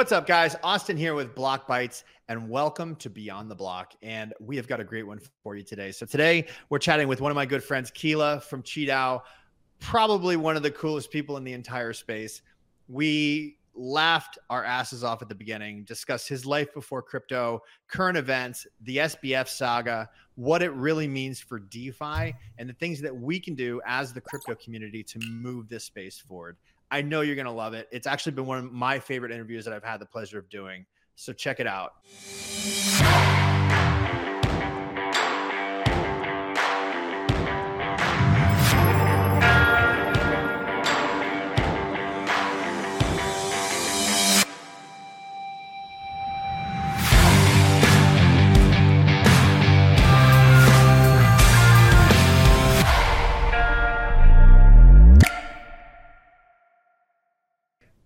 What's up, guys? Austin here with Blockbytes, and welcome to Beyond the Block. And we have got a great one for you today. So today we're chatting with one of my good friends, Kila from QiDao, probably one of the coolest people in the entire space. We laughed our asses off at the beginning, discussed his life before crypto, current events, the SBF saga, what it really means for DeFi, and the things that we can do as the crypto community to move this space forward. I know you're going to love it. It's actually been one of my favorite interviews that I've had the pleasure of doing. So check it out.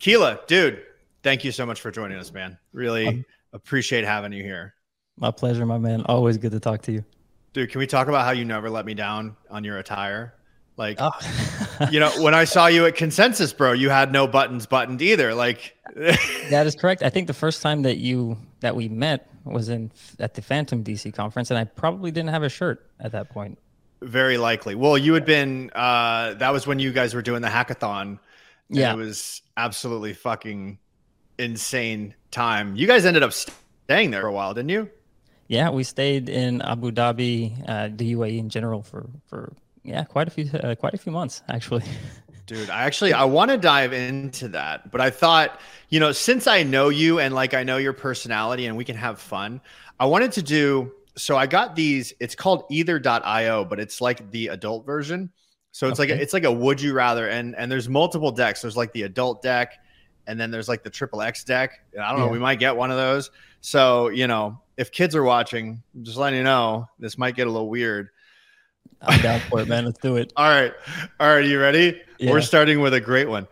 Kila, dude, thank you so much for joining us, man. Really um, appreciate having you here. My pleasure, my man. Always good to talk to you. Dude, can we talk about how you never let me down on your attire? Like, oh. you know, when I saw you at Consensus, bro, you had no buttons buttoned either. Like, that is correct. I think the first time that you that we met was in at the Fantom DC conference, and I probably didn't have a shirt at that point. Very likely. Well, you had been. uh That was when you guys were doing the hackathon yeah. It was absolutely fucking insane time. You guys ended up staying there for a while, didn't you? Yeah, we stayed in Abu Dhabi, uh, the UAE in general for for yeah, quite a few uh, quite a few months actually. Dude, I actually I want to dive into that, but I thought, you know, since I know you and like I know your personality and we can have fun, I wanted to do so I got these it's called either.io, but it's like the adult version. So it's okay. like a, it's like a would you rather, and and there's multiple decks. There's like the adult deck, and then there's like the triple X deck. I don't yeah. know. We might get one of those. So you know, if kids are watching, just letting you know, this might get a little weird. I'm down for it, man. Let's do it. All right, all right. You ready? Yeah. We're starting with a great one.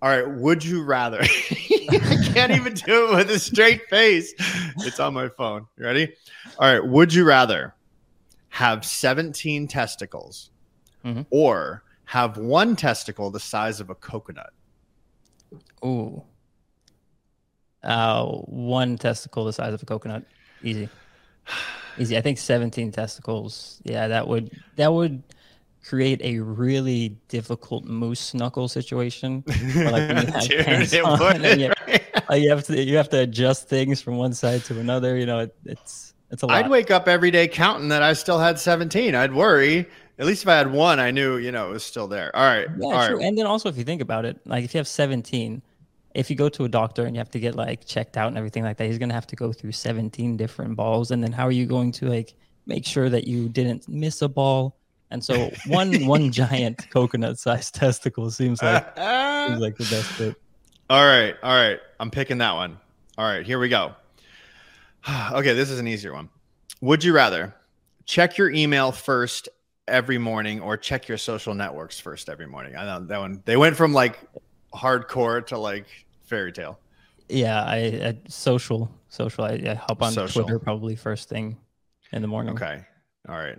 All right. Would you rather? I can't even do it with a straight face. It's on my phone. You ready? All right. Would you rather have 17 testicles? Mm-hmm. or have one testicle the size of a coconut. Ooh. Uh, one testicle the size of a coconut. Easy. Easy. I think 17 testicles. Yeah, that would that would create a really difficult moose knuckle situation. Like Dude, you, you, you, have to you have to adjust things from one side to another. You know, it, it's it's a lot. I'd wake up every day counting that I still had 17. I'd worry at least if I had one, I knew, you know, it was still there. All right. Yeah, all true. Right. And then also, if you think about it, like if you have 17, if you go to a doctor and you have to get like checked out and everything like that, he's going to have to go through 17 different balls. And then how are you going to like make sure that you didn't miss a ball? And so one one giant coconut sized testicle seems like seems like the best fit. All right, all right. I'm picking that one. All right, here we go. okay, this is an easier one. Would you rather check your email first every morning or check your social networks first every morning. I know that one. They went from like hardcore to like fairy tale. Yeah, I, I social social. I, I hop on social. Twitter probably first thing in the morning. Okay, all right.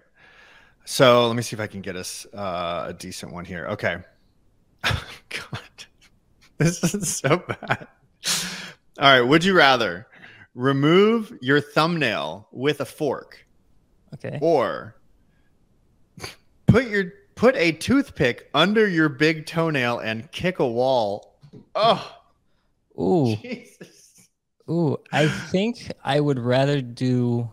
So let me see if I can get us uh, a decent one here. Okay. God, this is so bad. All right. Would you rather remove your thumbnail with a fork? Okay. Or put your put a toothpick under your big toenail and kick a wall. Oh, ooh, Jesus. ooh! I think I would rather do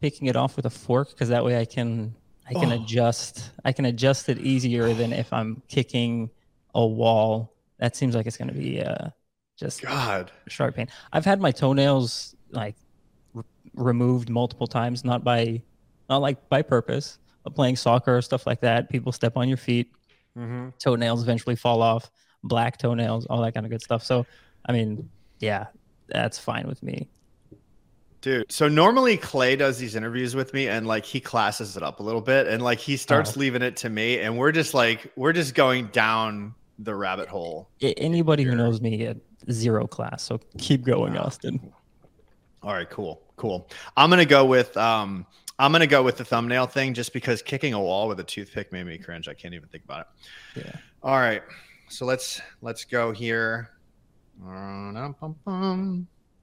picking it off with a fork because that way I can I can oh. adjust I can adjust it easier than if I'm kicking a wall. That seems like it's going to be uh, just God sharp pain. I've had my toenails like r- removed multiple times, not by not like by purpose, playing soccer or stuff like that, people step on your feet, mm-hmm. toenails eventually fall off, black toenails, all that kind of good stuff. So, I mean, yeah, that's fine with me. Dude, so normally Clay does these interviews with me and like he classes it up a little bit and like he starts oh. leaving it to me and we're just like we're just going down the rabbit hole. Anybody who knows me at zero class, so keep going, wow. Austin. All right, cool. Cool. I'm going to go with um I'm gonna go with the thumbnail thing just because kicking a wall with a toothpick made me cringe. I can't even think about it. Yeah. All right. So let's let's go here.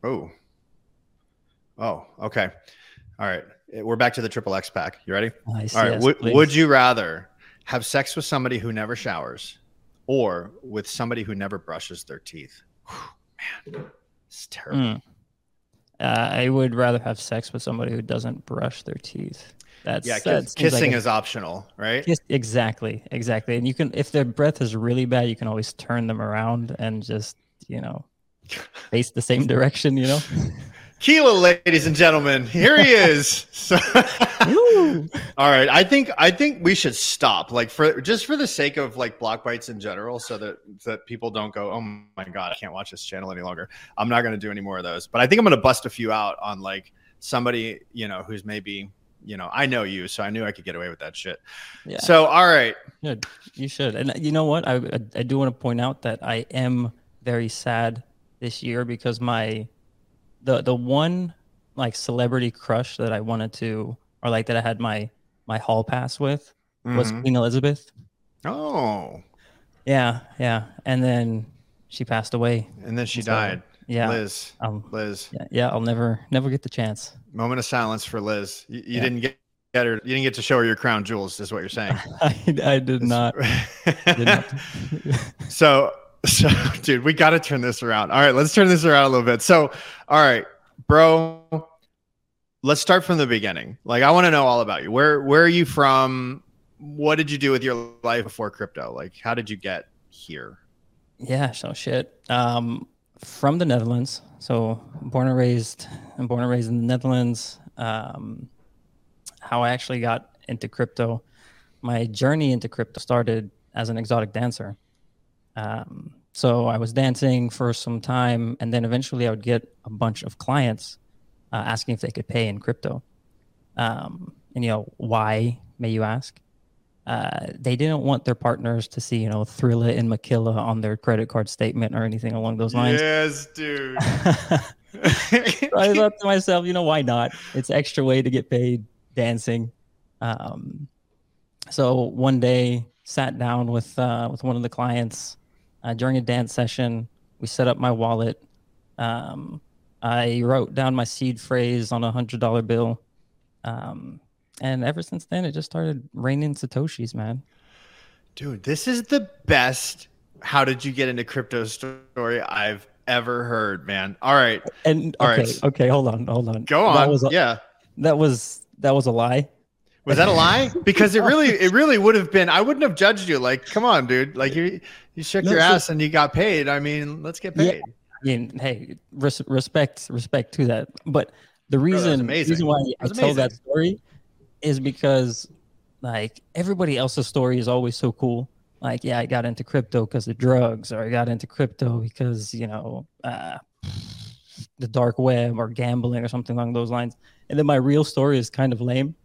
Oh. Oh, okay. All right. We're back to the triple X pack. You ready? Nice. All right. yes, would, would you rather have sex with somebody who never showers or with somebody who never brushes their teeth? Whew, man, it's terrible. Mm. Uh, I would rather have sex with somebody who doesn't brush their teeth. That's Yeah, that like kissing a- is optional, right? Kiss, exactly, exactly. And you can, if their breath is really bad, you can always turn them around and just, you know, face the same direction. You know. Kila, ladies and gentlemen, here he is. So, all right, I think I think we should stop, like for just for the sake of like Blockbytes in general, so that that people don't go, oh my god, I can't watch this channel any longer. I'm not going to do any more of those, but I think I'm going to bust a few out on like somebody you know who's maybe you know I know you, so I knew I could get away with that shit. Yeah. So all right, Good. You should. And you know what? I, I, I do want to point out that I am very sad this year because my the the one like celebrity crush that I wanted to or like that I had my my hall pass with was Mhm. Queen Elizabeth. oh, Yeah, yeah. And then she passed away. and then she So, died. Yeah. Liz, Um Liz. yeah, yeah, I'll never never get the chance. Moment of silence for Liz. You, you Yeah. didn't get. Get her, you didn't get to show her your crown jewels, is what you're saying. I, I did not. Did not. so so dude we got to turn this around all right let's turn this around a little bit so all right bro let's start from the beginning like i want to know all about you where where are you from what did you do with your life before crypto like how did you get here Yeah, so shit. Um, from the Netherlands. So born and raised, I'm born and raised in the Netherlands. Um, how I actually got into crypto, my journey into crypto started as an exotic dancer. Um, so I was dancing for some time, and then eventually I would get a bunch of clients uh, asking if they could pay in crypto. Um, and you know why? May you ask? uh, they didn't want their partners to see, you know, Thrilla and Makilla on their credit card statement or anything along those lines. yes dude So I thought to myself, you know, why not? It's extra way to get paid dancing. Um, so one day, sat down with uh, with one of the clients uh, during a dance session. We set up my wallet. Um, I wrote down my seed phrase on a hundred dollar bill, um, and ever since then, it just started raining satoshis, man. dude this is the best how did you get into crypto story i've ever heard man all right And All okay, right. okay, hold on, hold on. go That on was a, yeah that was that was a lie. Was that a lie? Because it really, it really would have been. I wouldn't have judged you. Like, come on, dude. Like you, you shook No, your ass and you got paid. I mean, let's get Yeah. paid. I mean, hey, res- respect, respect to that. But the reason, amazing. reason why I was tell that story is because, like, everybody else's story is always so cool. Like, yeah, I got into crypto because of drugs, or I got into crypto because you know uh, the dark web or gambling or something along those lines. And then my real story is kind of lame.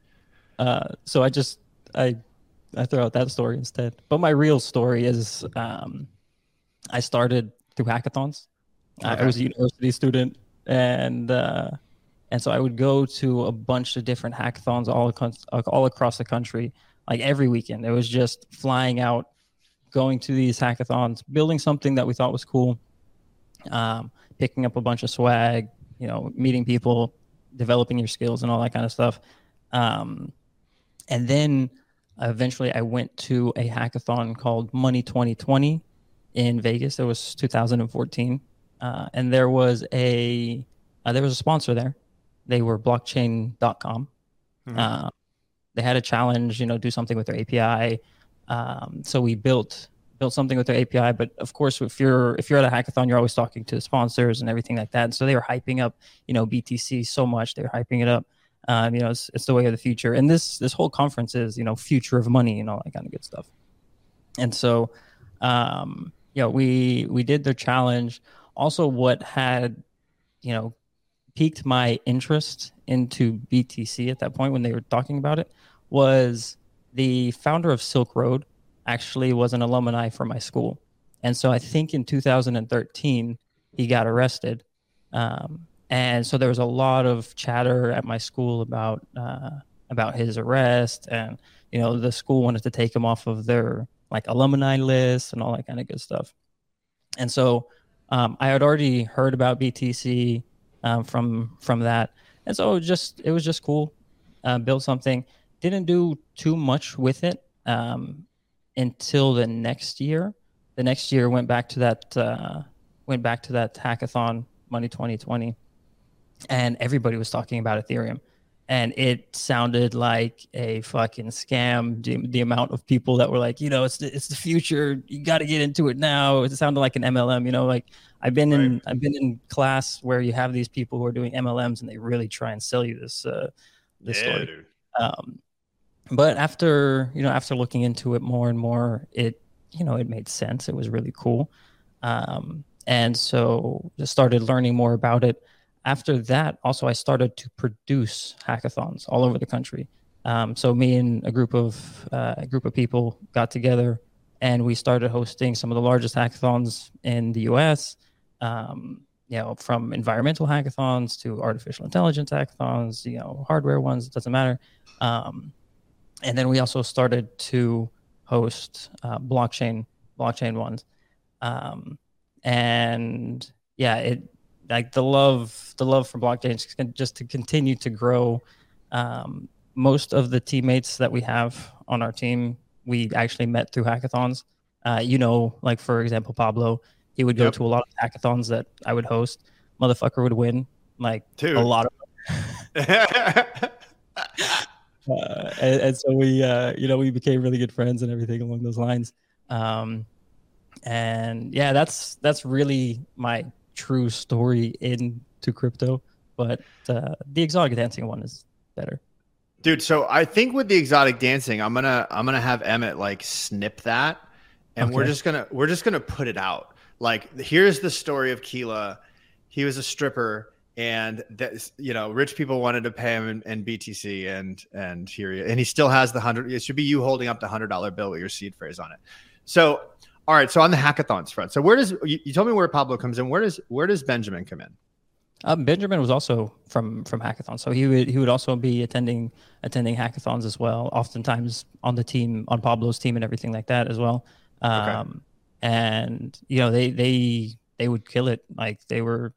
Uh, so I just I I throw out that story instead. But my real story is um, I started through hackathons. Uh, I was a university student, and uh, and so I would go to a bunch of different hackathons all across, all across the country, like every weekend. It was just flying out, going to these hackathons, building something that we thought was cool, um, picking up a bunch of swag, you know, meeting people, developing your skills, and all that kind of stuff. Um, and then eventually, I went to a hackathon called Money 2020 in Vegas. It was 2014, uh, and there was a uh, there was a sponsor there. They were blockchain.com. Mhm. Uh, they had a challenge, you know, do something with their API. Um, so we built built something with their API. But of course, if you're if you're at a hackathon, you're always talking to the sponsors and everything like that. And So they were hyping up, you know, BTC so much. They were hyping it up. Um, you know, it's, it's the way of the future. And this this whole conference is, you know, future of money and all that kind of good stuff. And so, um, you know, we we did the challenge. Also, what had, you know, piqued my interest into BTC at that point when they were talking about it was the founder of Silk Road actually was an alumni from my school. And so I think in 2013, he got arrested. Um, and so there was a lot of chatter at my school about uh, about his arrest, and you know the school wanted to take him off of their like alumni list and all that kind of good stuff. And so Um, I had already heard about BTC um, from from that, and so it was just it was just cool. Uh, something. Didn't do too much with it um, until the next year. The next year went back to that uh, went back to that hackathon Money 2020, and everybody was talking about Ethereum and it sounded like a fucking scam. The, the, amount of people that were like, you know, it's the, it's the future. You got to get into it now. It sounded like an MLM. You know, like I've been right. in I've been in class where you have these people who are doing MLMs and they really try and sell you this uh, this yeah, story. Dude. Um, but after you know after looking into it more and more, it you know it made sense. It was really cool, um, and so just started learning more about it after that, also I started to produce hackathons all over the country. Um, so me and a group of uh, a group of people got together, and we started hosting some of the largest hackathons in the U.S. Um, you know, from environmental hackathons to artificial intelligence hackathons, you know, hardware ones, it doesn't matter. Um, and then we also started to host uh, blockchain blockchain ones, um, and yeah, it like the love the love for blockchain just to continue to grow um, most of the teammates that we have on our team we actually met through hackathons uh, you know like for example pablo he would go yep. to a lot of hackathons that i would host motherfucker would win like Dude. a lot of uh, and, and, so we uh, you know we became really good friends and everything along those lines um, and yeah that's that's really my true story into crypto, but uh, the exotic dancing one is better. Dude, so I think with the exotic dancing, I'm gonna I'm gonna have Emmett like snip that, and okay. we're just gonna we're just gonna put it out. Like, here's the story of Kila. He was a stripper, and that you know, rich people wanted to pay him in, in BTC, and and here he, and he still has the hundred. It should be you holding up the hundred dollar bill with your seed phrase on it. So all right. So on the hackathons front, so where does you, you told me where Pablo comes in? Where does where does Benjamin come in? Um, Benjamin was also from from hackathons, so he would he would also be attending attending hackathons as well. Oftentimes on the team, on Pablo's team, and everything like that as well. Um, okay. And you know they they they would kill it. Like they were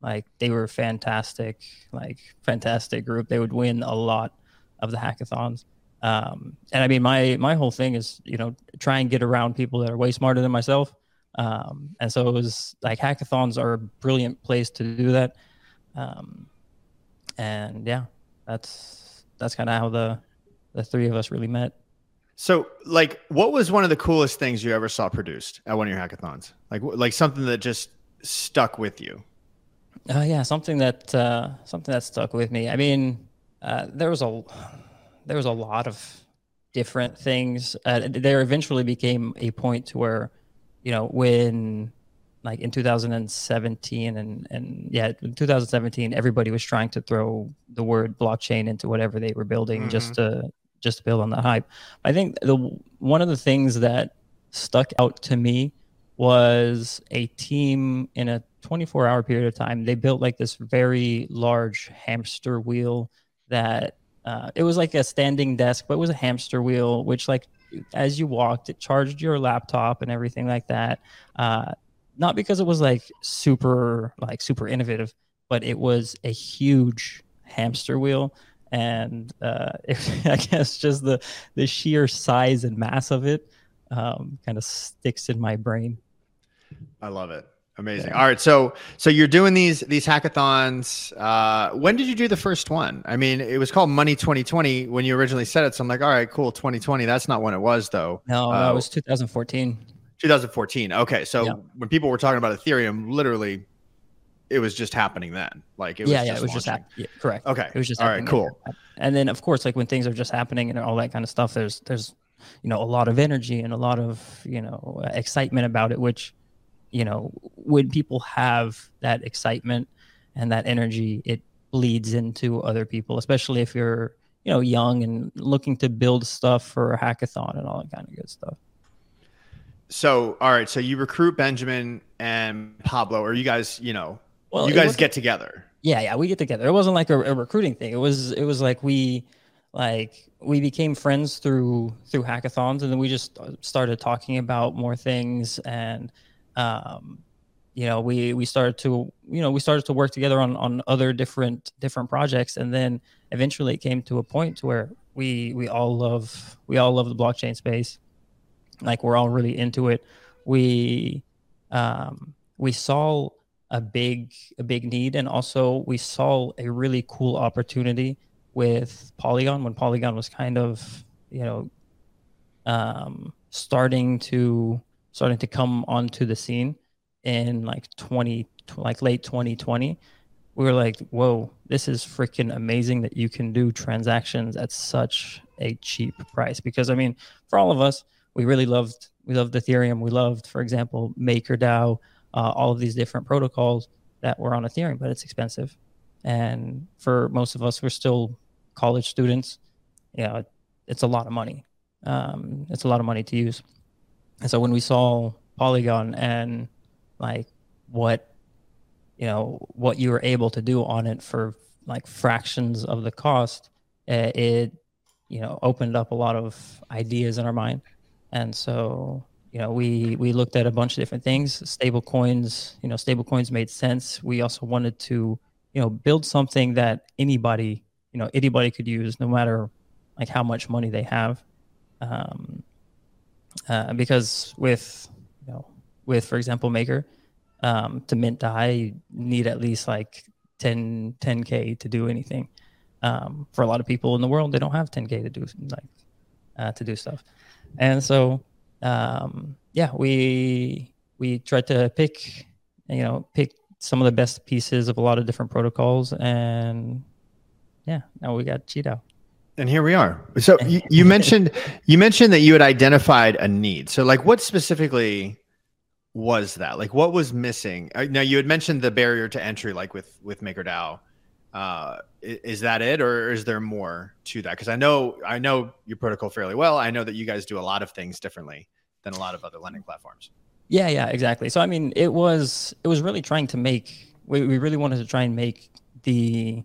like they were fantastic, like fantastic group. They would win a lot of the hackathons. Um, and I mean, my my whole thing is, you know, try and get around people that are way smarter than myself. Um, and so it was like hackathons are a brilliant place to do that. Um, and yeah, that's that's kind of how the the three of us really met. So, like, what was one of the coolest things you ever saw produced at one of your hackathons? Like, like something that just stuck with you. Uh, yeah, something that uh, something that stuck with me. I mean, uh, there was a there was a lot of different things. Uh, there eventually became a point to where, you know, when like in 2017 and and yeah, in 2017, everybody was trying to throw the word blockchain into whatever they were building mm-hmm. just to just to build on the hype. I think the one of the things that stuck out to me was a team in a 24 hour period of time. They built like this very large hamster wheel that uh, it was like a standing desk, but it was a hamster wheel, which like as you walked, it charged your laptop and everything like that. Uh, not because it was like super like super innovative, but it was a huge hamster wheel, and uh, it, I guess just the the sheer size and mass of it um, kind of sticks in my brain. I love it. Amazing. Yeah. All right. So so you're doing these these hackathons. Uh, when did you do the first one? I mean, it was called Money 2020 when you originally said it. So I'm like, all right, cool, 2020. That's not when it was though. No, uh, it was 2014. 2014. Okay. So yeah. when people were talking about Ethereum, literally it was just happening then. Like it was yeah, yeah, it was just happening. Yeah, correct. Okay. It was just all right, cool. And then of course, like when things are just happening and all that kind of stuff, there's there's you know a lot of energy and a lot of you know excitement about it, which you know, when people have that excitement and that energy, it bleeds into other people, especially if you're, you know, young and looking to build stuff for a hackathon and all that kind of good stuff. So, all right. So you recruit Benjamin and Pablo, or you guys, you know, well, you guys get together. Yeah, yeah, we get together. It wasn't like a, a, recruiting thing. It was, it was like we, like we became friends through through hackathons, and then we just started talking about more things and um, you know, we we started to you know we started to work together on on other different different projects, and then eventually it came to a point where we we all love we all love the blockchain space, like we're all really into it. We um, we saw a big a big need, and also we saw a really cool opportunity with Polygon when Polygon was kind of you know um, starting to starting to come onto the scene in like 20 like late 2020 we were like whoa this is freaking amazing that you can do transactions at such a cheap price. Because i mean for all of us we really loved we loved ethereum. We loved for example makerdao uh, all of these different protocols that were on ethereum but it's expensive. And for most of us we're still college students. Yeah you know, it's a lot of money. Um, it's a lot of money to use and so when we saw polygon and like what you know what you were able to do on it for like fractions of the cost uh, it you know opened up a lot of ideas in our mind. And so you know we we looked at a bunch of different things. Stable coins you know stable coins made sense. We also wanted to you know build something that anybody you know anybody could use no matter like how much money they have. Um uh, because with you know with, for example, Maker, um, to mint DAI you need at least like 10, 10K to do anything. Um, for a lot of people in the world, they don't have 10K to do like uh, to do stuff. And so, um, yeah, we we tried to pick, you know, pick some of the best pieces of a lot of different protocols, and yeah, now we got QiDAO. And here we are. So you, you mentioned you mentioned that you had identified a need. So like, what specifically was that? Like, what was missing? Uh, now, you had mentioned the barrier to entry, like with with MakerDAO. Uh, is that it, or is there more to that? Because I know I know your protocol fairly well. I know that you guys do a lot of things differently than a lot of other lending platforms. Yeah, yeah, exactly. So I mean, it was it was really trying to make we, we really wanted to try and make the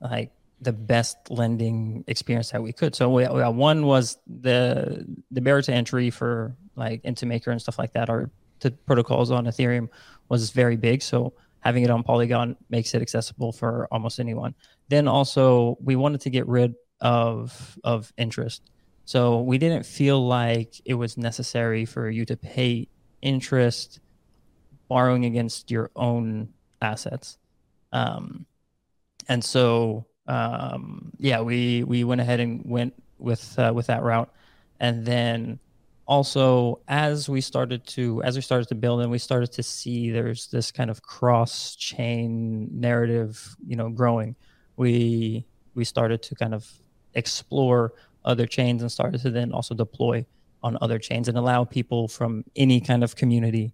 like the best lending experience that we could. So we, we, one was the the barrier to entry for like into Maker and stuff like that are the protocols on Ethereum was very big. So having it on Polygon makes it accessible for almost anyone. Then also we wanted to get rid of of interest. So we didn't feel like it was necessary for you to pay interest borrowing against your own assets. Um, and so um, yeah, we we went ahead and went with uh, with that route, and then also as we started to as we started to build and we started to see there's this kind of cross chain narrative you know growing we we started to kind of explore other chains and started to then also deploy on other chains and allow people from any kind of community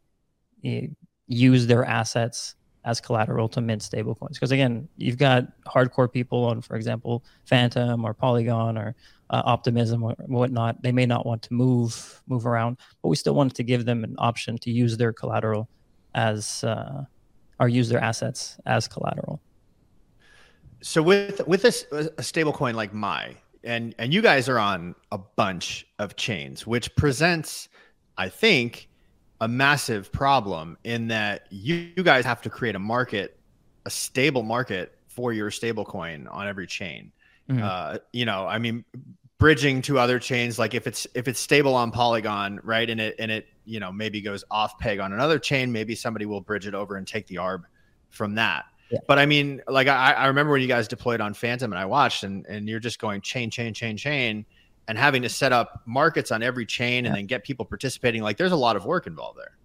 eh, use their assets as collateral to mint stablecoins because again you've got hardcore people on for example Fantom or polygon or uh, optimism or whatnot. They may not want to move move around, but we still wanted to give them an option to use their collateral as uh, or use their assets as collateral. So with with this a stable coin like MAI and and you guys are on a bunch of chains, which presents, I think, a massive problem in that you, you guys have to create a market, a stable market for your stable coin on every chain. Mm-hmm. Uh, you know, I mean, bridging to other chains like if it's if it's stable on polygon right and it and it you know maybe goes off peg on another chain maybe somebody will bridge it over and take the arb from that yeah. but i mean like I, I remember when you guys deployed on Fantom and i watched and and you're just going chain chain chain chain and having to set up markets on every chain yeah. and then get people participating like there's a lot of work involved there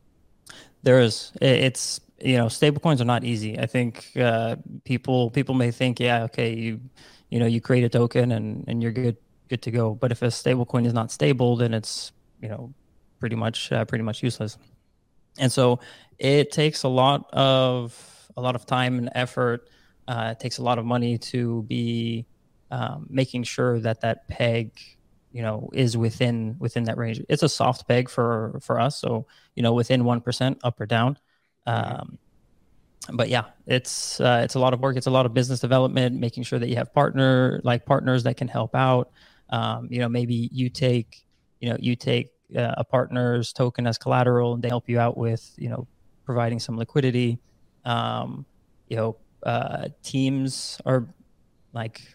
there is it's you know stablecoins are not easy i think uh, people people may think yeah okay you you know you create a token and and you're good good to go. But if a stable coin is not stable, then it's you know pretty much uh, pretty much useless. And so it takes a lot of a lot of time and effort. Uh, it takes a lot of money to be um, making sure that that peg you know is within within that range it's a soft peg for for us so you know within 1% up or down um, but yeah, it's uh, it's a lot of work. It's a lot of business development, making sure that you have partner like partners that can help out, um, you know maybe you take you know you take uh, a partner's token as collateral and they help you out with you know providing some liquidity. Um, you know, uh, teams are like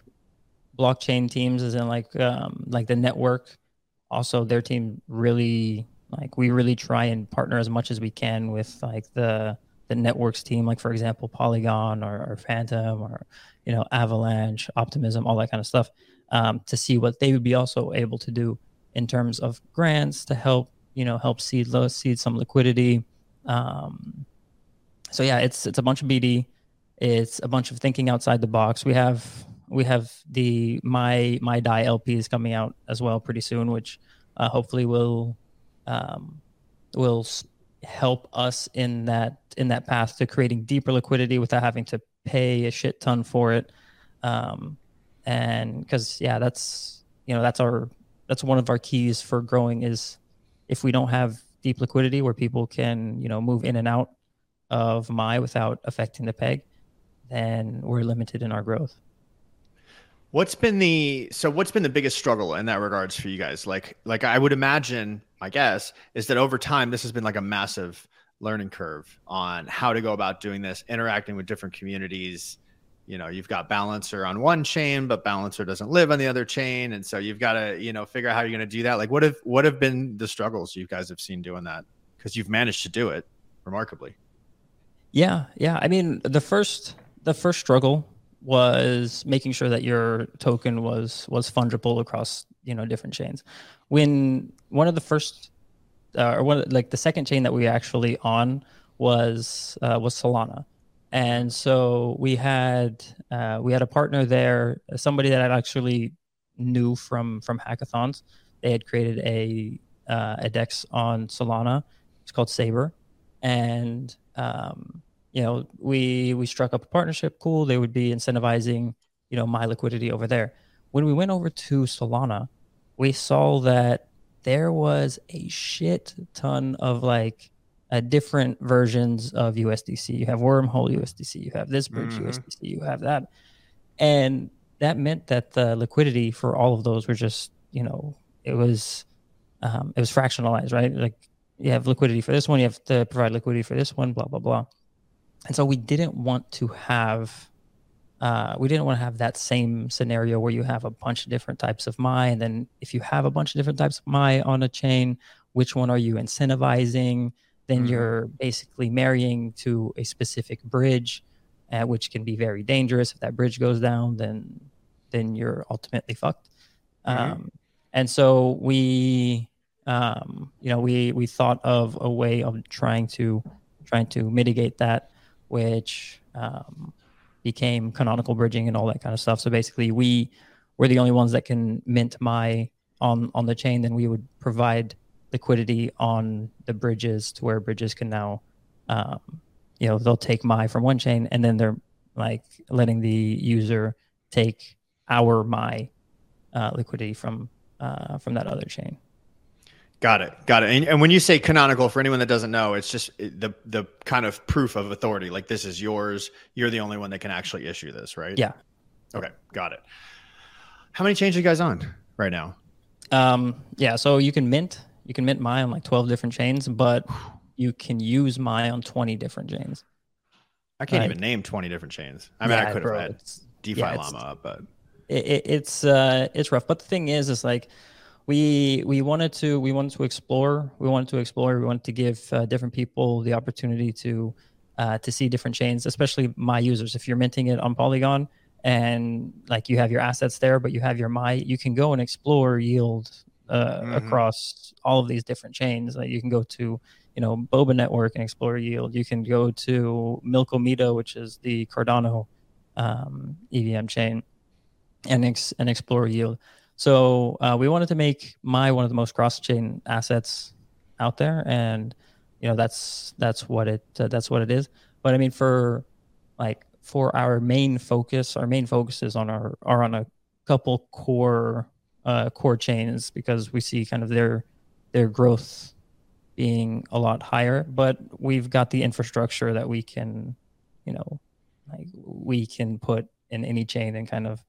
blockchain teams, as in like um, like the network. Also, their team really like we really try and partner as much as we can with like the the networks team, like for example, Polygon or, or Fantom or you know Avalanche, Optimism, all that kind of stuff, um, to see what they would be also able to do in terms of grants to help you know help seed seed some liquidity. Um, so yeah, it's it's a bunch of BD. It's a bunch of thinking outside the box. We have we have the MAI MAI DAI LPs coming out as well pretty soon, which uh, hopefully will um, will help us in that in that path to creating deeper liquidity without having to pay a shit ton for it. Um, and because yeah, that's you know that's our that's one of our keys for growing is if we don't have deep liquidity where people can you know move in and out of MAI without affecting the peg, then we're limited in our growth. What's been the so what's been the biggest struggle in that regards for you guys? Like like I would imagine, my guess is that over time this has been like a massive learning curve on how to go about doing this, interacting with different communities. You know, you've got Balancer on one chain, but Balancer doesn't live on the other chain, and so you've got to you know figure out how you're going to do that. Like, what have what have been the struggles you guys have seen doing that? Because you've managed to do it remarkably. Yeah, yeah. I mean, the first the first struggle was making sure that your token was was fungible across you know different chains. When one of the first uh, or one like the second chain that we actually on was uh, was Solana, and so we had uh, we had a partner there, somebody that I actually knew from from hackathons. They had created a uh, a dex on Solana. It's called Saber, and um, you know, we we struck up a partnership. Cool. They would be incentivizing, you know, MAI liquidity over there. When we went over to Solana, we saw that there was a shit ton of like uh, different versions of USDC. You have Wormhole USDC, you have this bridge mm-hmm. USDC, you have that, and that meant that the liquidity for all of those were just, you know, it was um, it was fractionalized, right? Like you have liquidity for this one, you have to provide liquidity for this one, blah blah blah and so we didn't want to have uh, we didn't want to have that same scenario where you have a bunch of different types of MAI and then if you have a bunch of different types of MAI on a chain which one are you incentivizing then mm-hmm. you're basically marrying to a specific bridge uh, which can be very dangerous if that bridge goes down then then you're ultimately fucked mm-hmm. um, and so we um, you know we we thought of a way of trying to trying to mitigate that which um, became canonical bridging and all that kind of stuff. So basically, we were the only ones that can mint MAI on on the chain. Then we would provide liquidity on the bridges to where bridges can now, um, you know, they'll take MAI from one chain and then they're like letting the user take our MAI uh, liquidity from uh, from that other chain. Got it. Got it. And, and, when you say canonical, for anyone that doesn't know, it's just the the kind of proof of authority. Like this is yours. You're the only one that can actually issue this, right? Yeah. Okay. Got it. How many chains are you guys on right now? Um. Yeah. So you can mint. You can mint MAI on like twelve different chains, but you can use MAI on twenty different chains. I can't even name twenty different chains. I mean, yeah, I could have had DeFi yeah, Llama up, but it, it, it's uh it's rough. But the thing is, is like we we wanted to we wanted to explore we wanted to explore we wanted to give uh, different people the opportunity to uh, to see different chains especially my users. If you're minting it on polygon and like you have your assets there but you have your MAI you can go and explore yield uh, mm-hmm. across all of these different chains. Like you can go to you know boba network and explore yield. You can go to Milkomeda which is the cardano um, evm chain and ex- and explore yield so uh, we wanted to make MAI one of the most cross-chain assets out there, and you know that's that's what it uh, that's what it is. But I mean, for like for our main focus, our main focus is on our are on a couple core uh, core chains because we see kind of their their growth being a lot higher. But we've got the infrastructure that we can, you know, like we can put in any chain and kind of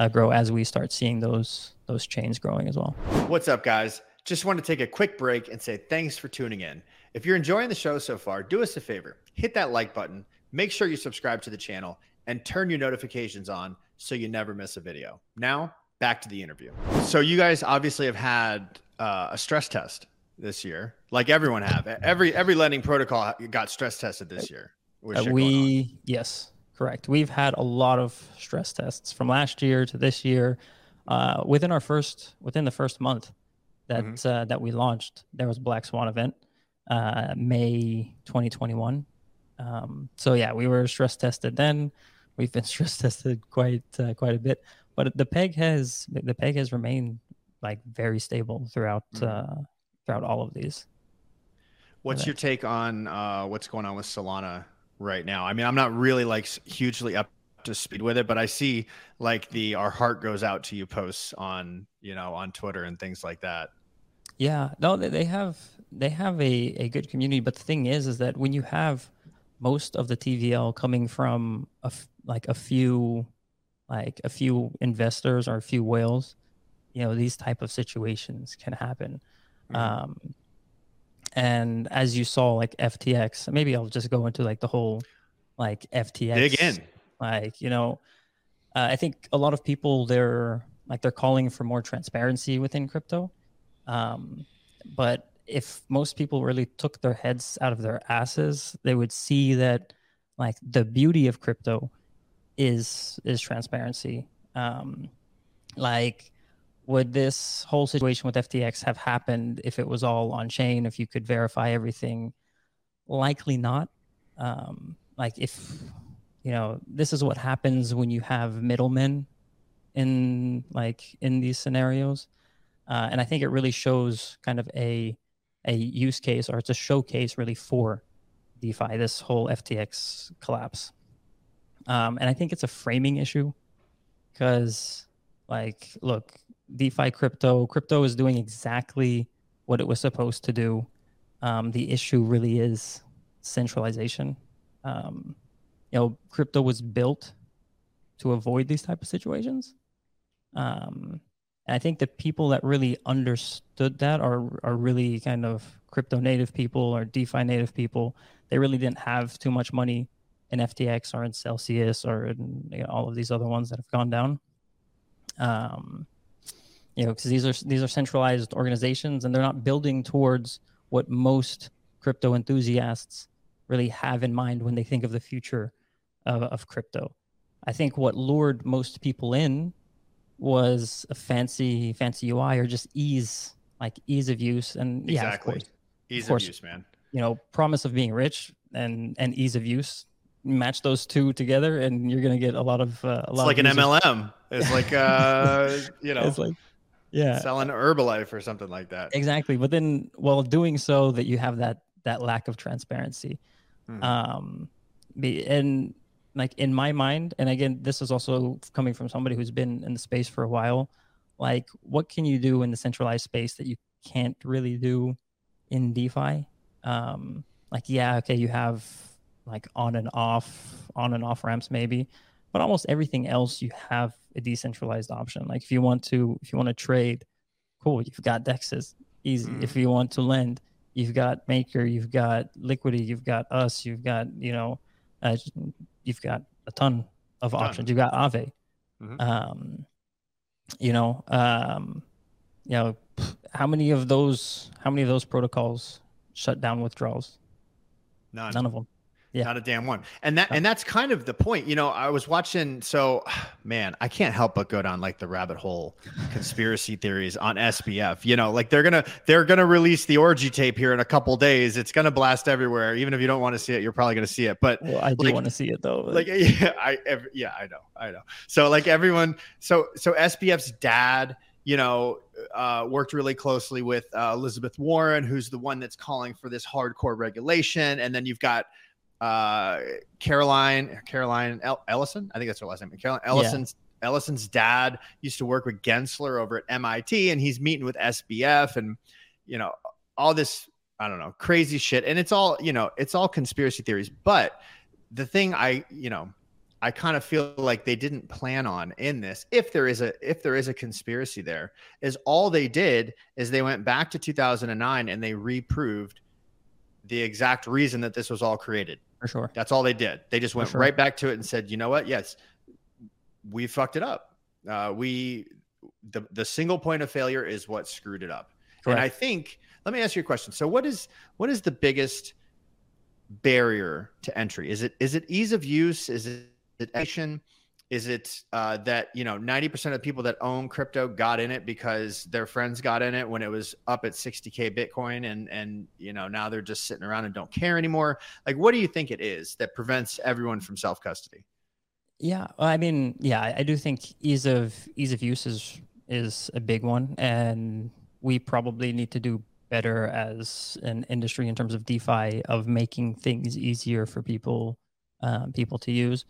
uh, grow as we start seeing those those chains growing as well. What's up, guys? just want to take a quick break and say thanks for tuning in. If you're enjoying the show so far, do us a favor hit that like button, make sure you subscribe to the channel, and turn your notifications on so you never miss a video. Now, back to the interview. So, you guys obviously have had uh, a stress test this year, like everyone have. Every every lending protocol got stress tested this year. Uh, we yes, correct. We've had a lot of stress tests from last year to this year. Uh, within our first within the first month that mm-hmm. uh, that we launched, there was Black Swan event, uh, May 2021. Um, so yeah, we were stress tested then. We've been stress tested quite uh, quite a bit, but the peg has the peg has remained like very stable throughout mm-hmm. uh, throughout all of these. What's your take on uh, what's going on with Solana right now? I mean, I'm not really like hugely up to speed with it, but I see like the our heart goes out to you posts on you know on Twitter and things like that. Yeah, no, they have they have a, a good community, but the thing is, is that when you have most of the TVL coming from a f- like a few like a few investors or a few whales, you know, these type of situations can happen. Mm-hmm. Um, and as you saw, like FTX, maybe I'll just go into like the whole like FTX. Dig in. Like, you know, uh, I think a lot of people they're like they're calling for more transparency within crypto. Um, but if most people really took their heads out of their asses, they would see that like the beauty of crypto is is transparency. Um, like, would this whole situation with FTX have happened if it was all on chain? If you could verify everything? Likely not. Um, like if you know, this is what happens when you have middlemen in like in these scenarios. Uh, and I think it really shows kind of a a use case or it's a showcase really for DeFi, this whole FTX collapse. Um, and I think it's a framing issue because, like, look, DeFi crypto, crypto is doing exactly what it was supposed to do. Um, the issue really is centralization. Um, you know, crypto was built to avoid these type of situations. Um, and I think the people that really understood that are are really kind of crypto native people or DeFi native people. They really didn't have too much money in FTX or in Celsius or in you know, all of these other ones that have gone down. Um, you know, because these are these are centralized organizations and they're not building towards what most crypto enthusiasts really have in mind when they think of the future of, of crypto. I think what lured most people in was a fancy fancy UI or just ease like ease of use and exactly. yeah, of course, ease of, course, of use, man. You know, promise of being rich and and ease of use. Match those two together, and you're gonna get a lot of uh, a lot. It's like an. MLM. It's like uh, you know, it's like yeah, selling Herbalife or something like that. Exactly, but then while doing so, that you have that that lack of transparency. Hmm. Um, and like in my mind and again this is also coming from somebody who's been in the space for a while like what can you do in the centralized space that you can't really do in defi um like yeah okay you have like on and off on and off ramps maybe but almost everything else you have a decentralized option like if you want to if you want to trade cool you've got dexes easy mm. if you want to lend you've got maker you've got Liquity you've got us you've got you know uh, you've got a ton of options. You've got Aave. Mm-hmm. Um, you know, um, you know, how many of those how many of those protocols shut down withdrawals? None. None of them. Yeah. Not a damn one. And that and that's kind of the point. You know, I was watching so man, I can't help but go down like the rabbit hole conspiracy theories on SBF. You know, like they're gonna they're gonna release the orgy tape here in a couple days. It's gonna blast everywhere. Even if you don't want to see it, you're probably gonna see it. But well, I do like, want to see it though. Like yeah, I every, yeah, I know. I know. So like everyone so so SBF's dad you know, uh, worked really closely with uh, Elizabeth Warren, who's the one that's calling for this hardcore regulation. And then you've got uh, Caroline Caroline Ellison. I think that's her last name. Caroline Ellison's yeah. Ellison's dad used to work with Gensler over at MIT, and he's meeting with SBF, and you know all this I don't know crazy shit, and it's all you know it's all conspiracy theories. But the thing I you know I kind of feel like they didn't plan on in this. If there is a if there is a conspiracy there, is all they did is they went back to 2009 and they reproved the exact reason that this was all created. For sure. That's all they did. They just went sure. right back to it and said, you know what? Yes, we fucked it up. Uh, we the the single point of failure is what screwed it up. Correct. And I think let me ask you a question. So what is what is the biggest barrier to entry? Is it is it ease of use? Is it education? Is it uh, that you know ninety percent of the people that own crypto got in it because their friends got in it when it was up at sixty k Bitcoin, and and you know now they're just sitting around and don't care anymore? Like, what do you think it is that prevents everyone from self custody? Yeah, I mean, yeah, I do think ease of ease of use is is a big one, and we probably need to do better as an industry in terms of DeFi of making things easier for people um, people to use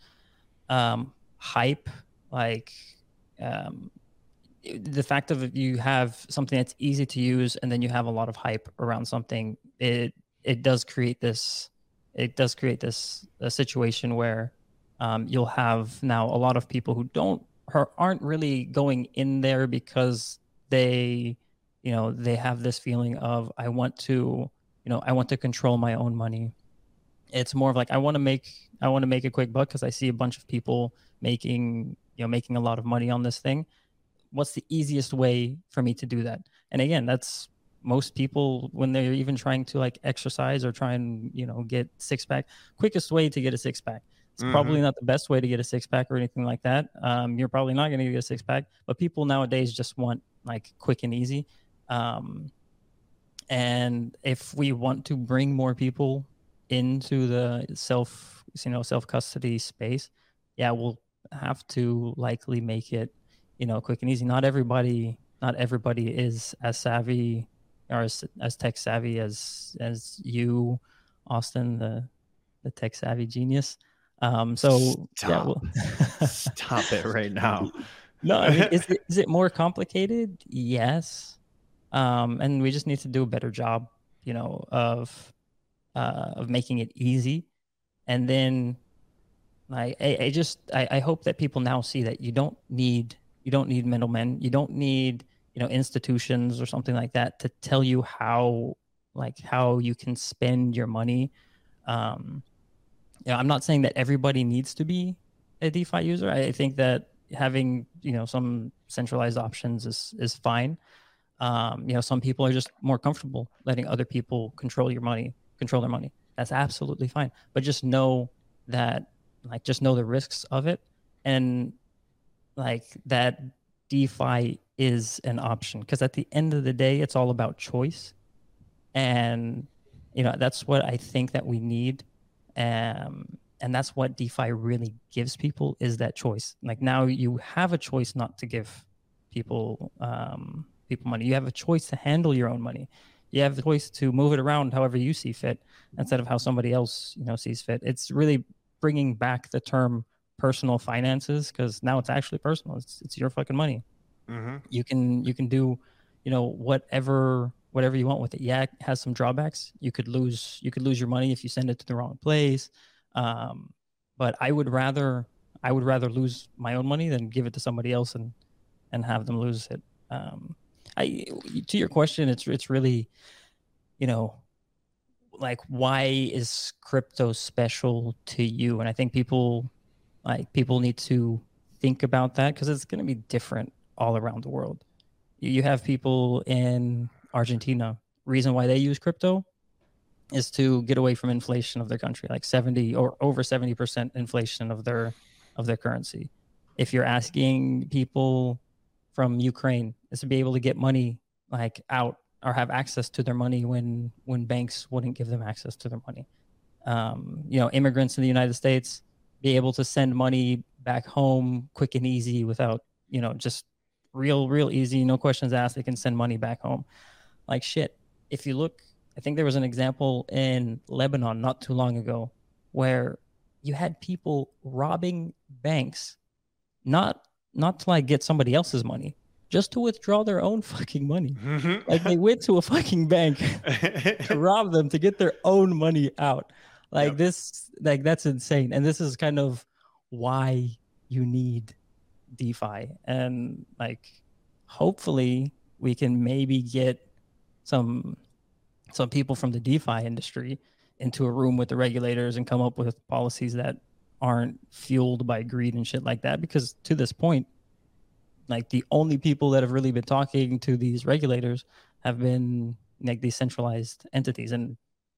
um, hype, like um, the fact of you have something that's easy to use and then you have a lot of hype around something, it it does create this it does create this a situation where um, you'll have now a lot of people who don't aren't really going in there because they you know they have this feeling of i want to you know i want to control my own money. It's more of like i want to make I want to make a quick buck because I see a bunch of people making you know making a lot of money on this thing. What's the easiest way for me to do that? And again, that's most people when they're even trying to like exercise or try and you know get six pack. Quickest way to get a six pack. It's mm-hmm. probably not the best way to get a six pack or anything like that. Um, you're probably not going to get a six pack, but people nowadays just want like quick and easy. Um, and if we want to bring more people into the self you know self custody space, yeah, we'll have to likely make it you know quick and easy. Not everybody not everybody is as savvy or as, as tech savvy as as you, Austin, the the tech savvy genius. Um, so stop, yeah, we'll... stop it right now. No, I mean, is it, is it more complicated? Yes, um, and we just need to do a better job, you know, of uh, of making it easy and then I, I, I just I, I hope that people now see that you don't need you don't need middlemen. You don't need you know institutions or something like that to tell you how like how you can spend your money. Um you know, i'm not saying that everybody needs to be a defi user. I think that having you know some centralized options is is fine. Um you know some people are just more comfortable letting other people control your money control their money. That's absolutely fine. But just know that, like, just know the risks of it, and like that DeFi is an option because at the end of the day, it's all about choice, and you know that's what I think that we need, um, and that's what DeFi really gives people is that choice. Like now, you have a choice not to give people um, people money. You have a choice to handle your own money. You have the choice to move it around however you see fit instead of how somebody else you know sees fit. It's really bringing back the term personal finances because now it's actually personal. It's, it's your fucking money. Mm-hmm. you can you can do you know whatever whatever you want with it. Yeah it has some drawbacks. You could lose you could lose your money if you send it to the wrong place. Um, but i would rather i would rather lose my own money than give it to somebody else and and have them lose it. Um, I to your question, it's it's really, you know, like why is crypto special to you? And I think people like people need to think about that because it's going to be different all around the world. You have people in Argentina. Reason why they use crypto is to get away from inflation of their country, like seventy or over seventy percent inflation of their of their currency. If you're asking people from Ukraine is to be able to get money like out or have access to their money when when banks wouldn't give them access to their money. Um, you know, immigrants in the United States be able to send money back home quick and easy without you know just real real easy, no questions asked. They can send money back home. Like shit. If you look, I think there was an example in Lebanon not too long ago where you had people robbing banks, not not to like get somebody else's money, just to withdraw their own fucking money. Mm-hmm. Like they went to a fucking bank to rob them to get their own money out. Like yep. this, like that's insane. And this is kind of why you need DeFi. And like hopefully we can maybe get some some people from the DeFi industry into a room with the regulators and come up with policies that aren't fueled by greed and shit like that. Because to this point, like the only people that have really been talking to these regulators have been like decentralized entities, and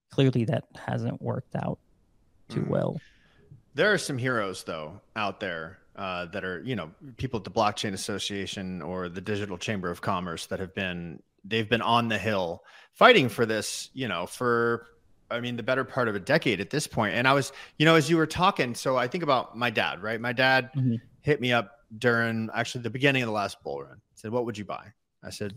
clearly that hasn't worked out too mm. well. There are some heroes though out there uh, that are you know people at the blockchain association or the digital chamber of commerce that have been they've been on the hill fighting for this you know for i mean the better part of a decade at this point and i was you know as you were talking so i think about my dad right my dad mm-hmm. hit me up during actually the beginning of the last bull run said what would you buy i said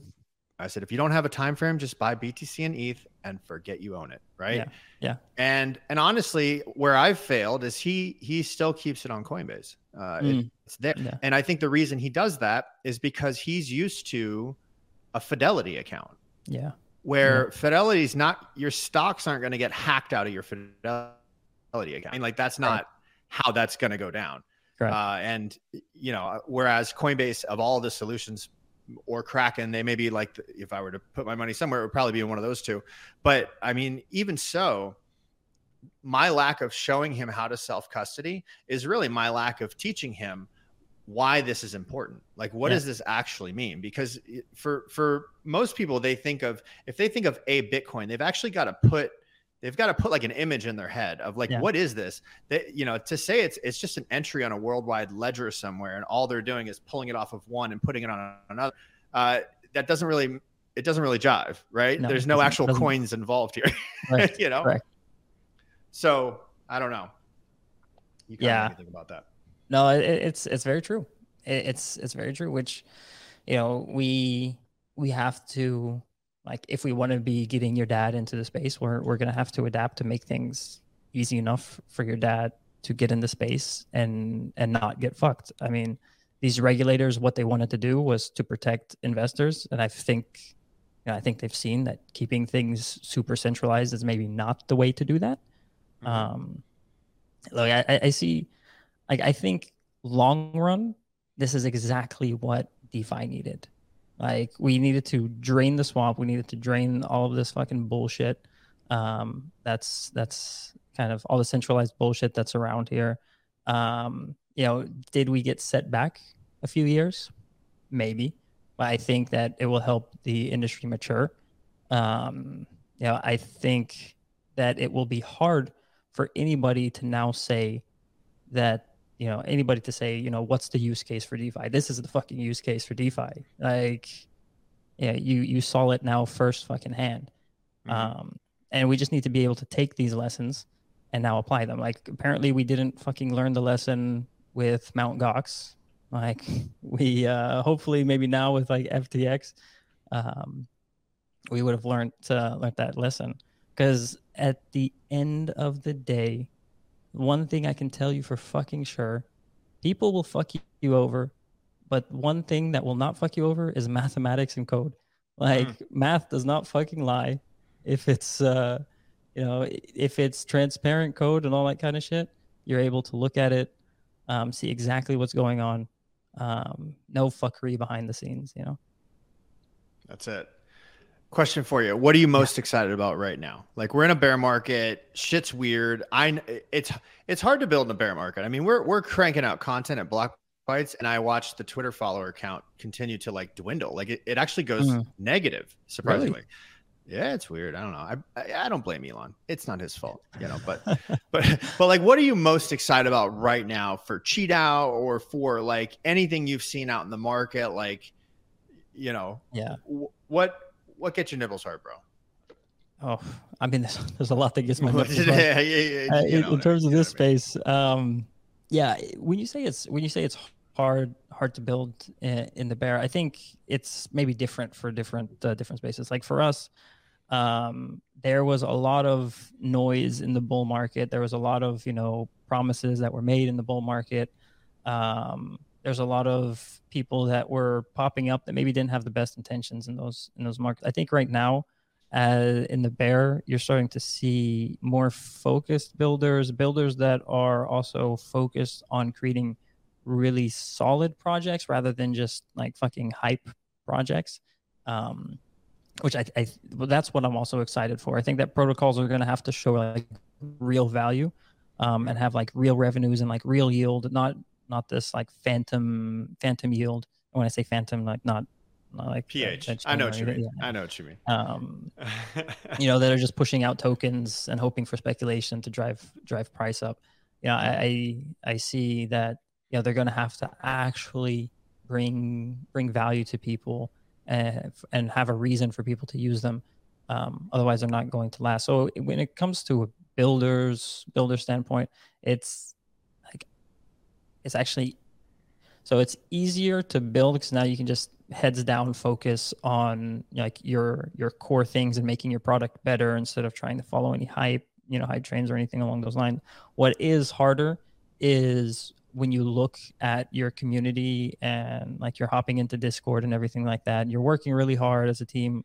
I said, if you don't have a time frame, just buy BTC and ETH and forget you own it, right? Yeah. Yeah. And and honestly, where I've failed is he he still keeps it on Coinbase. Uh, mm. it, it's there, yeah. and I think the reason he does that is because he's used to a Fidelity account. Yeah. Where yeah. Fidelity's not your stocks aren't going to get hacked out of your Fidelity account. I mean, like that's not right. how that's going to go down. Uh, and you know, whereas Coinbase of all the solutions or Kraken. They may be like, if I were to put my money somewhere, it would probably be in one of those two. But I mean, even so, my lack of showing him how to self custody is really my lack of teaching him why this is important. Like, what yeah. does this actually mean? Because for for most people, they think of if they think of a Bitcoin, they've actually got to put they've got to put like an image in their head of like yeah. what is this? That you know to say it's it's just an entry on a worldwide ledger somewhere and all they're doing is pulling it off of one and putting it on another uh, that doesn't really it doesn't really jive right? No, there's no actual coins involved here right. you know? So i don't know. You can yeah. think about that. No it, it's it's very true. It, it's it's very true which you know we we have to like if we want to be getting your dad into the space we're, we're going to have to adapt to make things easy enough for your dad to get in the space and and not get fucked. I mean these regulators what they wanted to do was to protect investors and i think you know, i think they've seen that keeping things super centralized is maybe not the way to do that. Mm-hmm. um like I, I see like i think long run this is exactly what defi needed like we needed to drain the swamp. We needed to drain all of this fucking bullshit. Um, that's that's kind of all the centralized bullshit that's around here. Um, you know, did we get set back a few years? Maybe, but I think that it will help the industry mature. Um, you know, I think that it will be hard for anybody to now say that you know anybody to say you know what's the use case for defi? This is the fucking use case for defi. Like yeah you you saw it now first fucking hand. Mm-hmm. um and we just need to be able to take these lessons and now apply them. Like apparently we didn't fucking learn the lesson with mount gox. Like we uh hopefully maybe now with like ftx um we would have learned uh, learned that lesson. Because at the end of the day one thing I can tell you for fucking sure people will fuck you over, but one thing that will not fuck you over is mathematics and code. Like mm. math does not fucking lie. If it's, uh, you know, if it's transparent code and all that kind of shit, you're able to look at it, um, see exactly what's going on. Um, no fuckery behind the scenes, you know. That's it. Question for you: What are you most yeah. excited about right now? Like we're in a bear market, shit's weird. I it's it's hard to build in a bear market. I mean, we're we're cranking out content at Block Bytes, and I watched the Twitter follower count continue to like dwindle. Like it, it actually goes mm. negative, surprisingly. Really? Yeah, it's weird. I don't know. I, I, I don't blame Elon. It's not his fault, you know. But but but like, what are you most excited about right now for QiDao or for like anything you've seen out in the market? Like, you know, yeah. W- what what gets your nibbles hard, bro? Oh, I mean, there's, there's a lot that gets my nibbles hard. yeah, yeah, uh, in, in, terms of this space, um, yeah. When you say it's when you say it's hard hard to build in, in the bear, I think it's maybe different for different uh, different spaces. Like for us, um, there was a lot of noise in the bull market. There was a lot of you know promises that were made in the bull market. Um, there's a lot of people that were popping up that maybe didn't have the best intentions in those in those markets. I think right now, uh, in the bear, you're starting to see more focused builders, builders that are also focused on creating really solid projects rather than just like fucking hype projects. Um, which I, I well, that's what I'm also excited for. I think that protocols are going to have to show like real value, um, and have like real revenues and like real yield, not not this like phantom phantom yield. When I say phantom, like not not like ph. I know what you mean. Yeah. I know what you mean. Um, you know that are just pushing out tokens and hoping for speculation to drive drive price up. You know, I I, I see that you know they're going to have to actually bring bring value to people and, and have a reason for people to use them. Um, otherwise, they're not going to last. So when it comes to a builders builder standpoint, it's it's actually so it's easier to build because now you can just heads down focus on like your your core things and making your product better instead of trying to follow any hype, you know, hype trains or anything along those lines. What is harder is when you look at your community and like you're hopping into Discord and everything like that, you're working really hard as a team.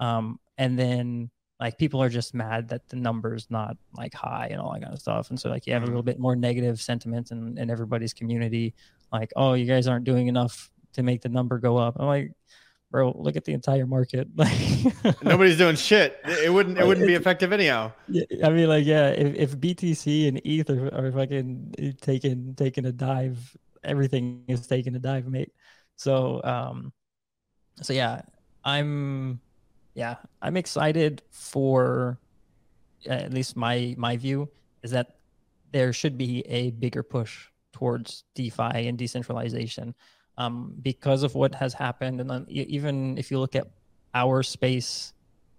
Um, and then like people are just mad that the number's not like high and all that kind of stuff. And so like you have a little mm-hmm. bit more negative sentiment in, in everybody's community, like, oh, you guys aren't doing enough to make the number go up. I'm like, bro, look at the entire market. Like nobody's doing shit. It wouldn't it wouldn't be effective anyhow. I mean, like, yeah, if, if BTC and ETH are, are fucking taking taking a dive, everything is taking a dive, mate. So um so yeah, I'm yeah, I'm excited for at least my my view is that there should be a bigger push towards DeFi and decentralization um, because of what has happened. And even if you look at our space,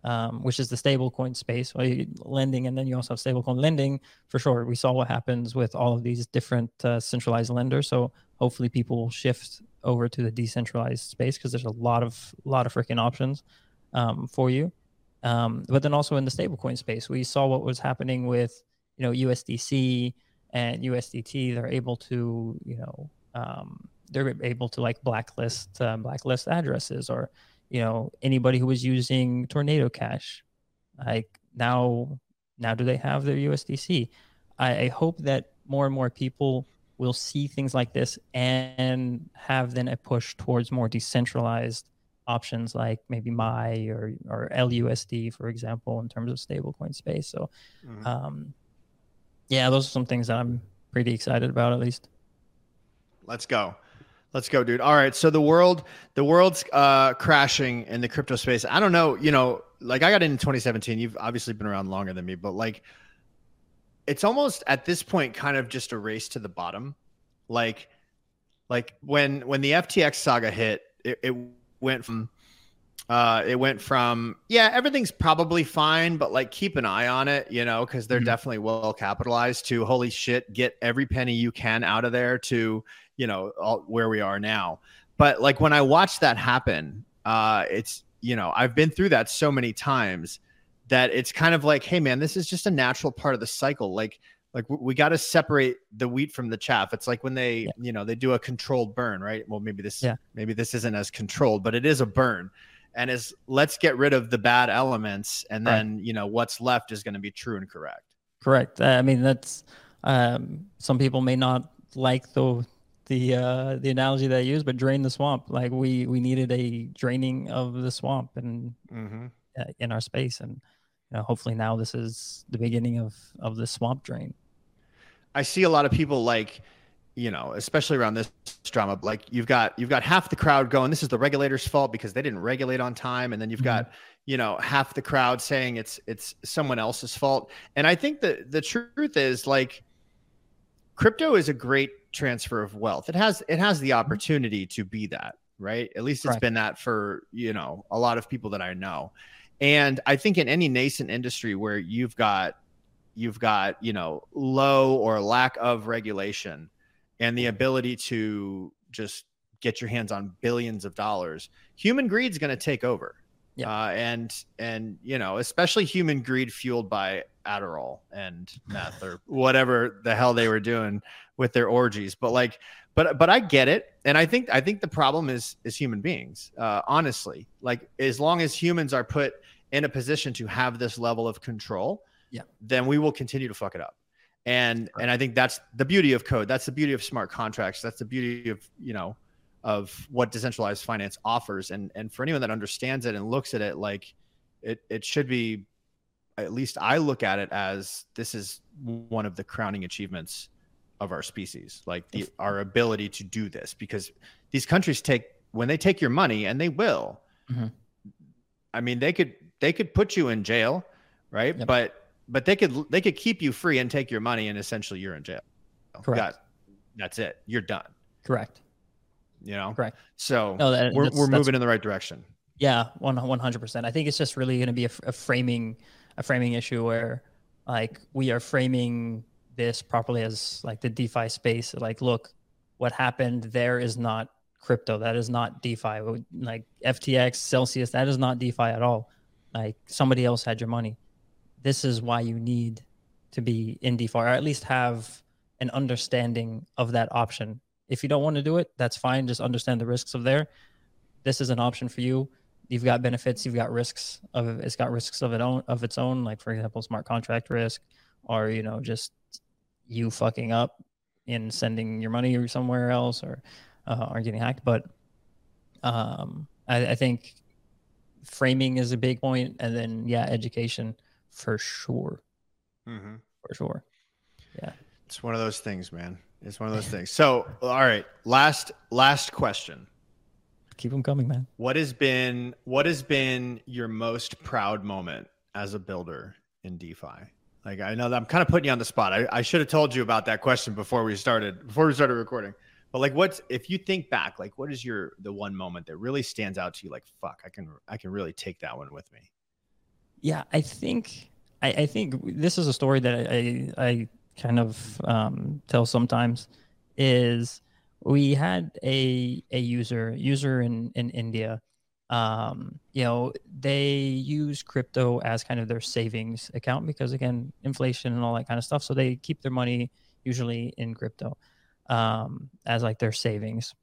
um, which is the stablecoin space, well, lending, and then you also have stablecoin lending for sure. We saw what happens with all of these different uh, centralized lenders. So hopefully people will shift over to the decentralized space because there's a lot of lot of freaking options um, for you. Um, but then also in the stablecoin space, we saw what was happening with you know USDC and USDT. They're able to you know um, they're able to like blacklist uh, blacklist addresses or you know anybody who was using tornado cash like now now do they have their usdc I, I, hope that more and more people will see things like this and have then a push towards more decentralized options like maybe MAI or or lusd for example in terms of stablecoin space so mm-hmm. um yeah those are some things that i'm pretty excited about at least let's go Let's go, dude. All right. So the world, the world's uh, crashing in the crypto space. I don't know. You know, like I got in 2017. You've obviously been around longer than me, but like, it's almost at this point kind of just a race to the bottom. Like, like when when the FTX saga hit, it, it went from uh, it went from yeah everything's probably fine but like keep an eye on it you know because they're mm-hmm. definitely well capitalized to holy shit get every penny you can out of there to you know all, where we are now but like when i watch that happen uh it's you know i've been through that so many times that it's kind of like hey man this is just a natural part of the cycle like like we got to separate the wheat from the chaff it's like when they yeah. you know they do a controlled burn right well maybe this yeah. maybe this isn't as controlled but it is a burn and is let's get rid of the bad elements and then right. you know what's left is going to be true and correct correct i mean that's um, some people may not like the the uh, the analogy that I use, but drain the swamp. Like we we needed a draining of the swamp and mm-hmm. uh, in our space, and you know, hopefully now this is the beginning of of the swamp drain. I see a lot of people like you know, especially around this drama, like you've got you've got half the crowd going, this is the regulators' fault because they didn't regulate on time, and then you've mm-hmm. got you know half the crowd saying it's it's someone else's fault. And I think that the truth is like crypto is a great transfer of wealth. It has it has the mm-hmm. opportunity to be that, right? At least it's right. been that for, you know, a lot of people that I know. And I think in any nascent industry where you've got you've got, you know, low or lack of regulation and the ability to just get your hands on billions of dollars, human greed is going to take over. Yeah. Uh, and and you know, especially human greed fueled by Adderall and meth or whatever the hell they were doing with their orgies. But like, but but I get it, and I think I think the problem is is human beings. Uh, honestly, like as long as humans are put in a position to have this level of control, Yeah. then we will continue to fuck it up. And and I think that's the beauty of code. That's the beauty of smart contracts. That's the beauty of, you know, of what decentralized finance offers. And and for anyone that understands it and looks at it like it it should be at least I look at it as this is one of the crowning achievements of our species, like the, our ability to do this, because these countries take when they take your money, and they will. Mhm. I mean, they could they could put you in jail, right? Yep. But but they could they could keep you free and take your money, and essentially you're in jail. Correct. That, that's it. You're done. Correct. You know. Correct. So No, that, we're we're moving in the right direction. Yeah, one one hundred percent. I think it's just really going to be a framing a framing issue where like we are framing this properly as like the DeFi space. Like, look, what happened there is not crypto. That is not DeFi. Like FTX, Celsius, that is not DeFi at all. Like somebody else had your money. This is why you need to be in DeFi, or at least have an understanding of that option. If you don't want to do it, that's fine. Just understand the risks of there. This is an option for you you've got benefits you've got risks of it's got risks of it own of its own like for example smart contract risk or you know just you fucking up in sending your money somewhere else or uh, or getting hacked but um I, I think framing is a big point and then yeah education for sure Mm-hmm. for sure Yeah. It's one of those things, man. It's one of those things. So, all right, last last question. keep them coming man What has been what has been your most proud moment as a builder in DeFi? Like I know that I'm kind of putting you on the spot. I, I should have told you about that question before we started before we started recording. But like what's if you think back, like what is your the one moment that really stands out to you like fuck, I can I can really take that one with me. Yeah, I think I, I think this is a story that I I kind of um, tell sometimes. Is we had a a user user in in India. Um, you know, they use crypto as kind of their savings account because again, inflation and all that kind of stuff. So they keep their money usually in crypto um, as like their savings.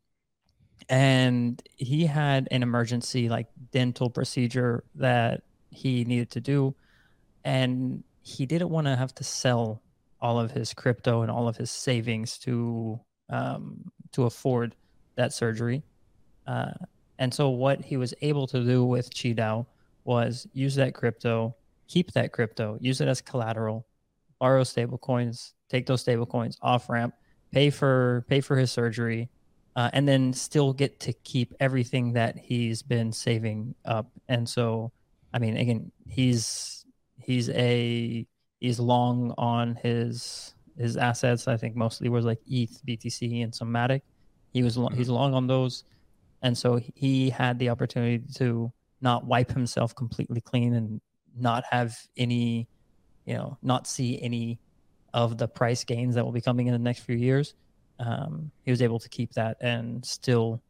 And he had an emergency like dental procedure that he needed to do and he didn't want to have to sell all of his crypto and all of his savings to um, to afford that surgery. Uh, and so what he was able to do with Qidao was use that crypto, keep that crypto, use it as collateral, borrow stable coins, take those stable coins off ramp, pay for pay for his surgery, uh, and then still get to keep everything that he's been saving up. And so, I mean, again, he's he's a he's long on his his assets. I think mostly was like ETH, BTC, and some Matic. He was lo- he's long on those, and so he had the opportunity to not wipe himself completely clean and not have any, you know, not see any of the price gains that will be coming in the next few years. Um, he was able to keep that and still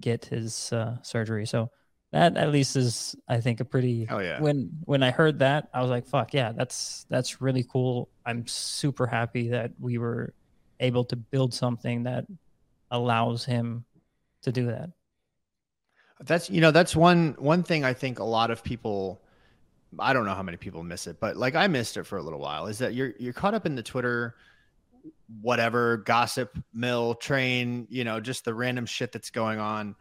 get his uh, surgery. So that at least is, I think, a pretty. Hell yeah. When when I heard that, I was like, "Fuck yeah, that's that's really cool." I'm super happy that we were able to build something that allows him to do that. That's you know that's one one thing I think a lot of people I don't know how many people miss it, but like I missed it for a little while. Is that you're you're caught up in the Twitter whatever gossip mill train, you know, just the random shit that's going on.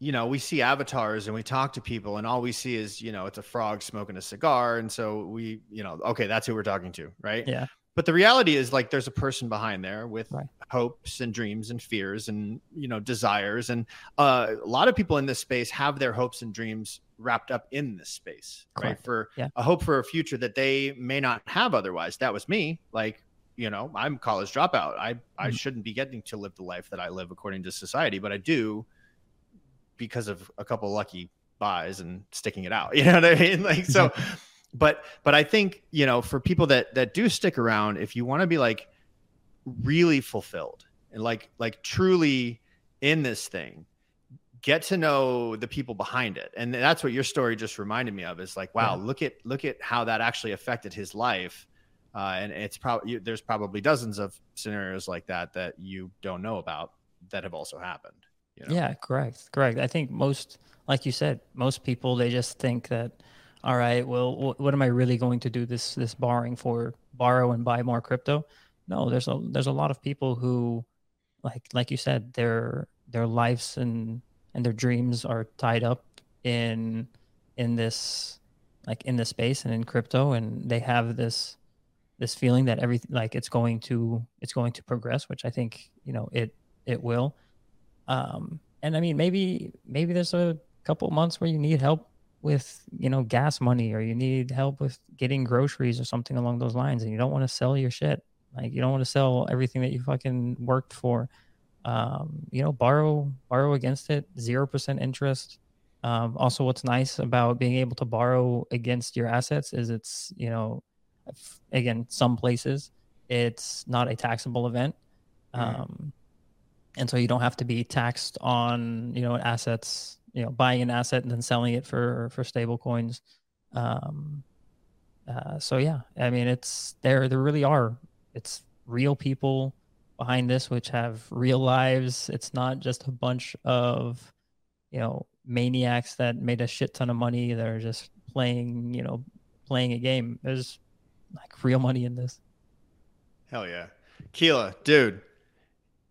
You know, we see avatars and we talk to people, and all we see is you know it's a frog smoking a cigar, and so we you know okay that's who we're talking to, right? Yeah. But the reality is like there's a person behind there with Right. hopes and dreams and fears and you know desires and uh, a lot of people in this space have their hopes and dreams wrapped up in this space right for Yeah. a hope for a future that they may not have otherwise that was me like you know i'm college dropout i i Mhm. shouldn't be getting to live the life that i live according to society but i do because of a couple lucky buys and sticking it out you know what i mean? Like so but but i think you know for people that that do stick around if you want to be like really fulfilled and like like truly in this thing get to know the people behind it. And that's what your story just reminded me of is like wow Yeah. look at look at how that actually affected his life. Uh, and it's probably there's probably dozens of scenarios like that that you don't know about that have also happened You know? Yeah, correct, correct. I think most, like you said, most people they just think that, all right, well, what am I really going to do this this borrowing for? Borrow and buy more crypto? No, there's a there's a lot of people who, like like you said, their their lives and and their dreams are tied up in in this like in the space and in crypto and they have this this feeling that everything like it's going to it's going to progress which i think you know it it will um and i mean maybe maybe there's a couple months where you need help with you know gas money or you need help with getting groceries or something along those lines and you don't want to sell your shit. Like you don't want to sell everything that you fucking worked for. Um you know borrow borrow against it 0% interest. Um, also, what's nice about being able to borrow against your assets is it's, you know, again, some places it's not a taxable event. Um, and so you don't have to be taxed on, you know, assets, you know, buying an asset and then selling it for, for stable coins. Um, uh, so yeah, I mean, it's there, there really are, it's real people behind this, which have real lives. It's not just a bunch of, you know, maniacs that made a shit ton of money. They're just playing, you know, playing a game. There's like real money in this. Hell yeah. Kila, dude,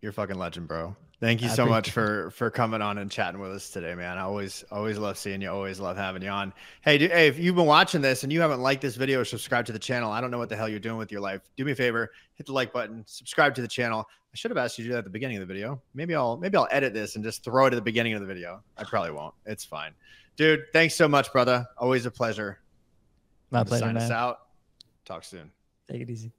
you're fucking legend, bro. Thank you so much for for coming on and chatting with us today, man. I always always love seeing you. Always love having you on. Hey, dude, hey, if you've been watching this and you haven't liked this video or subscribed to the channel, I don't know what the hell you're doing with your life. Do me a favor, hit the like button, subscribe to the channel. I should have asked you to do that at the beginning of the video. Maybe I'll maybe I'll edit this and just throw it at the beginning of the video. I probably won't. It's fine, dude. Thanks so much, brother. Always a pleasure. My pleasure, sign man. us out. Talk soon. Take it easy.